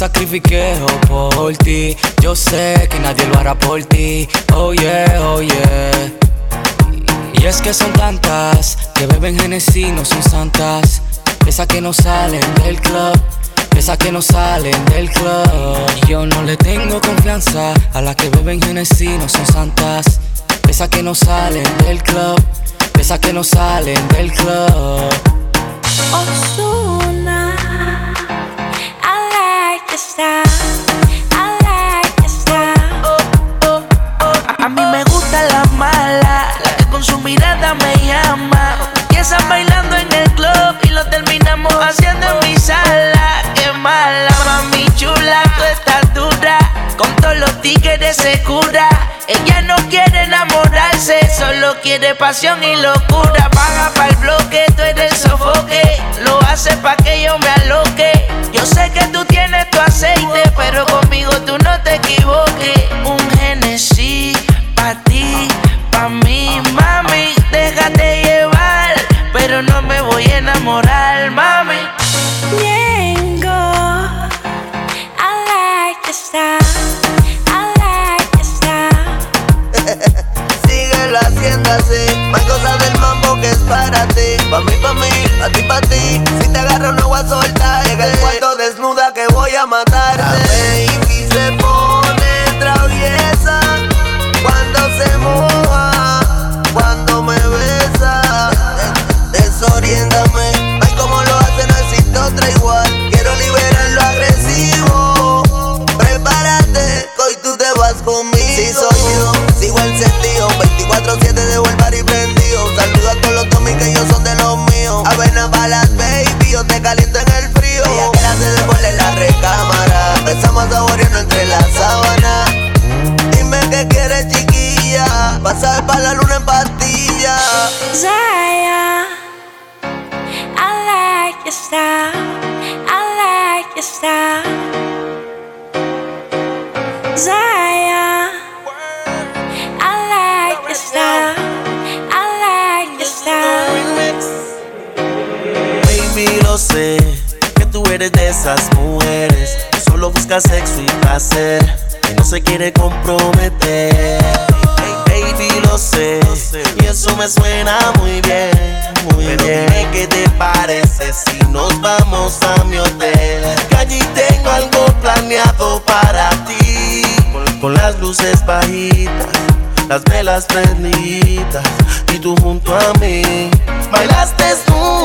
sacrifiqué por ti. Yo sé que nadie lo hará por ti. Oh yeah, oh yeah. Y es que son tantas que beben Genesis, no son santas. Esas que no salen del club. Esas que no salen del club. Yo no le tengo confianza a las que beben Genesis, no son santas. Esas que no salen del club. Esas que no salen del club. Osuna. A mí me gusta la mala, la que con su mirada me llama. Empiezan bailando en el club y lo terminamos haciendo en mi sala. Qué mala, mami chula, tú estás dura. Con todos los tigres se cura. Ella no quiere enamorarse, solo quiere pasión y locura. Paga para el bloque, tú eres el sofoque. Lo hace pa' que yo me aloque. Yo sé que tú a matarte. Like style. Zaya, I like style. lo sé que tú eres de esas mujeres que solo busca sexo y placer y no se quiere comprometer. baby, lo sé, y eso me suena muy bien, Dime qué te parece si nos vamos a mi hotel. Que allí tengo algo planeado para ti, con, las luces bajitas las velas prendidas y tú junto a mí. Bailas desnuda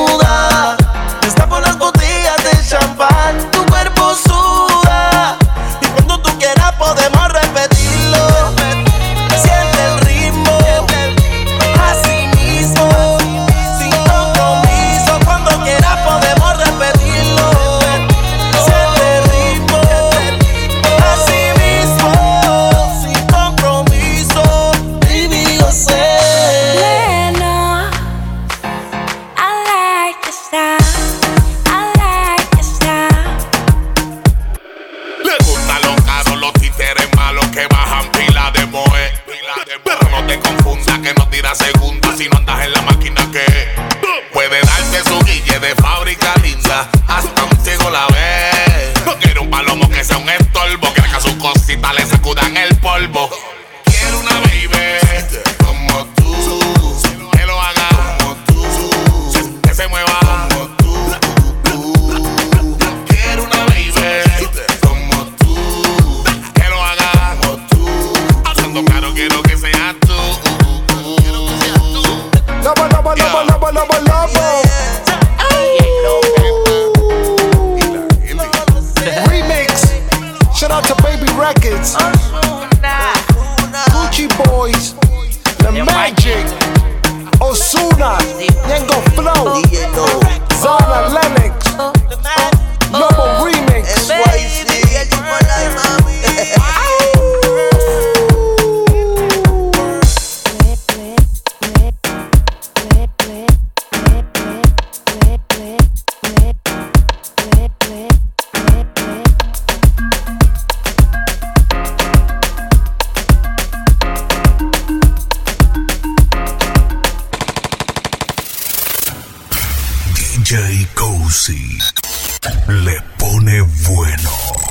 Magic, Osuna, Yengo Flow, Zana Lennox, DJ Cozy le pone bueno.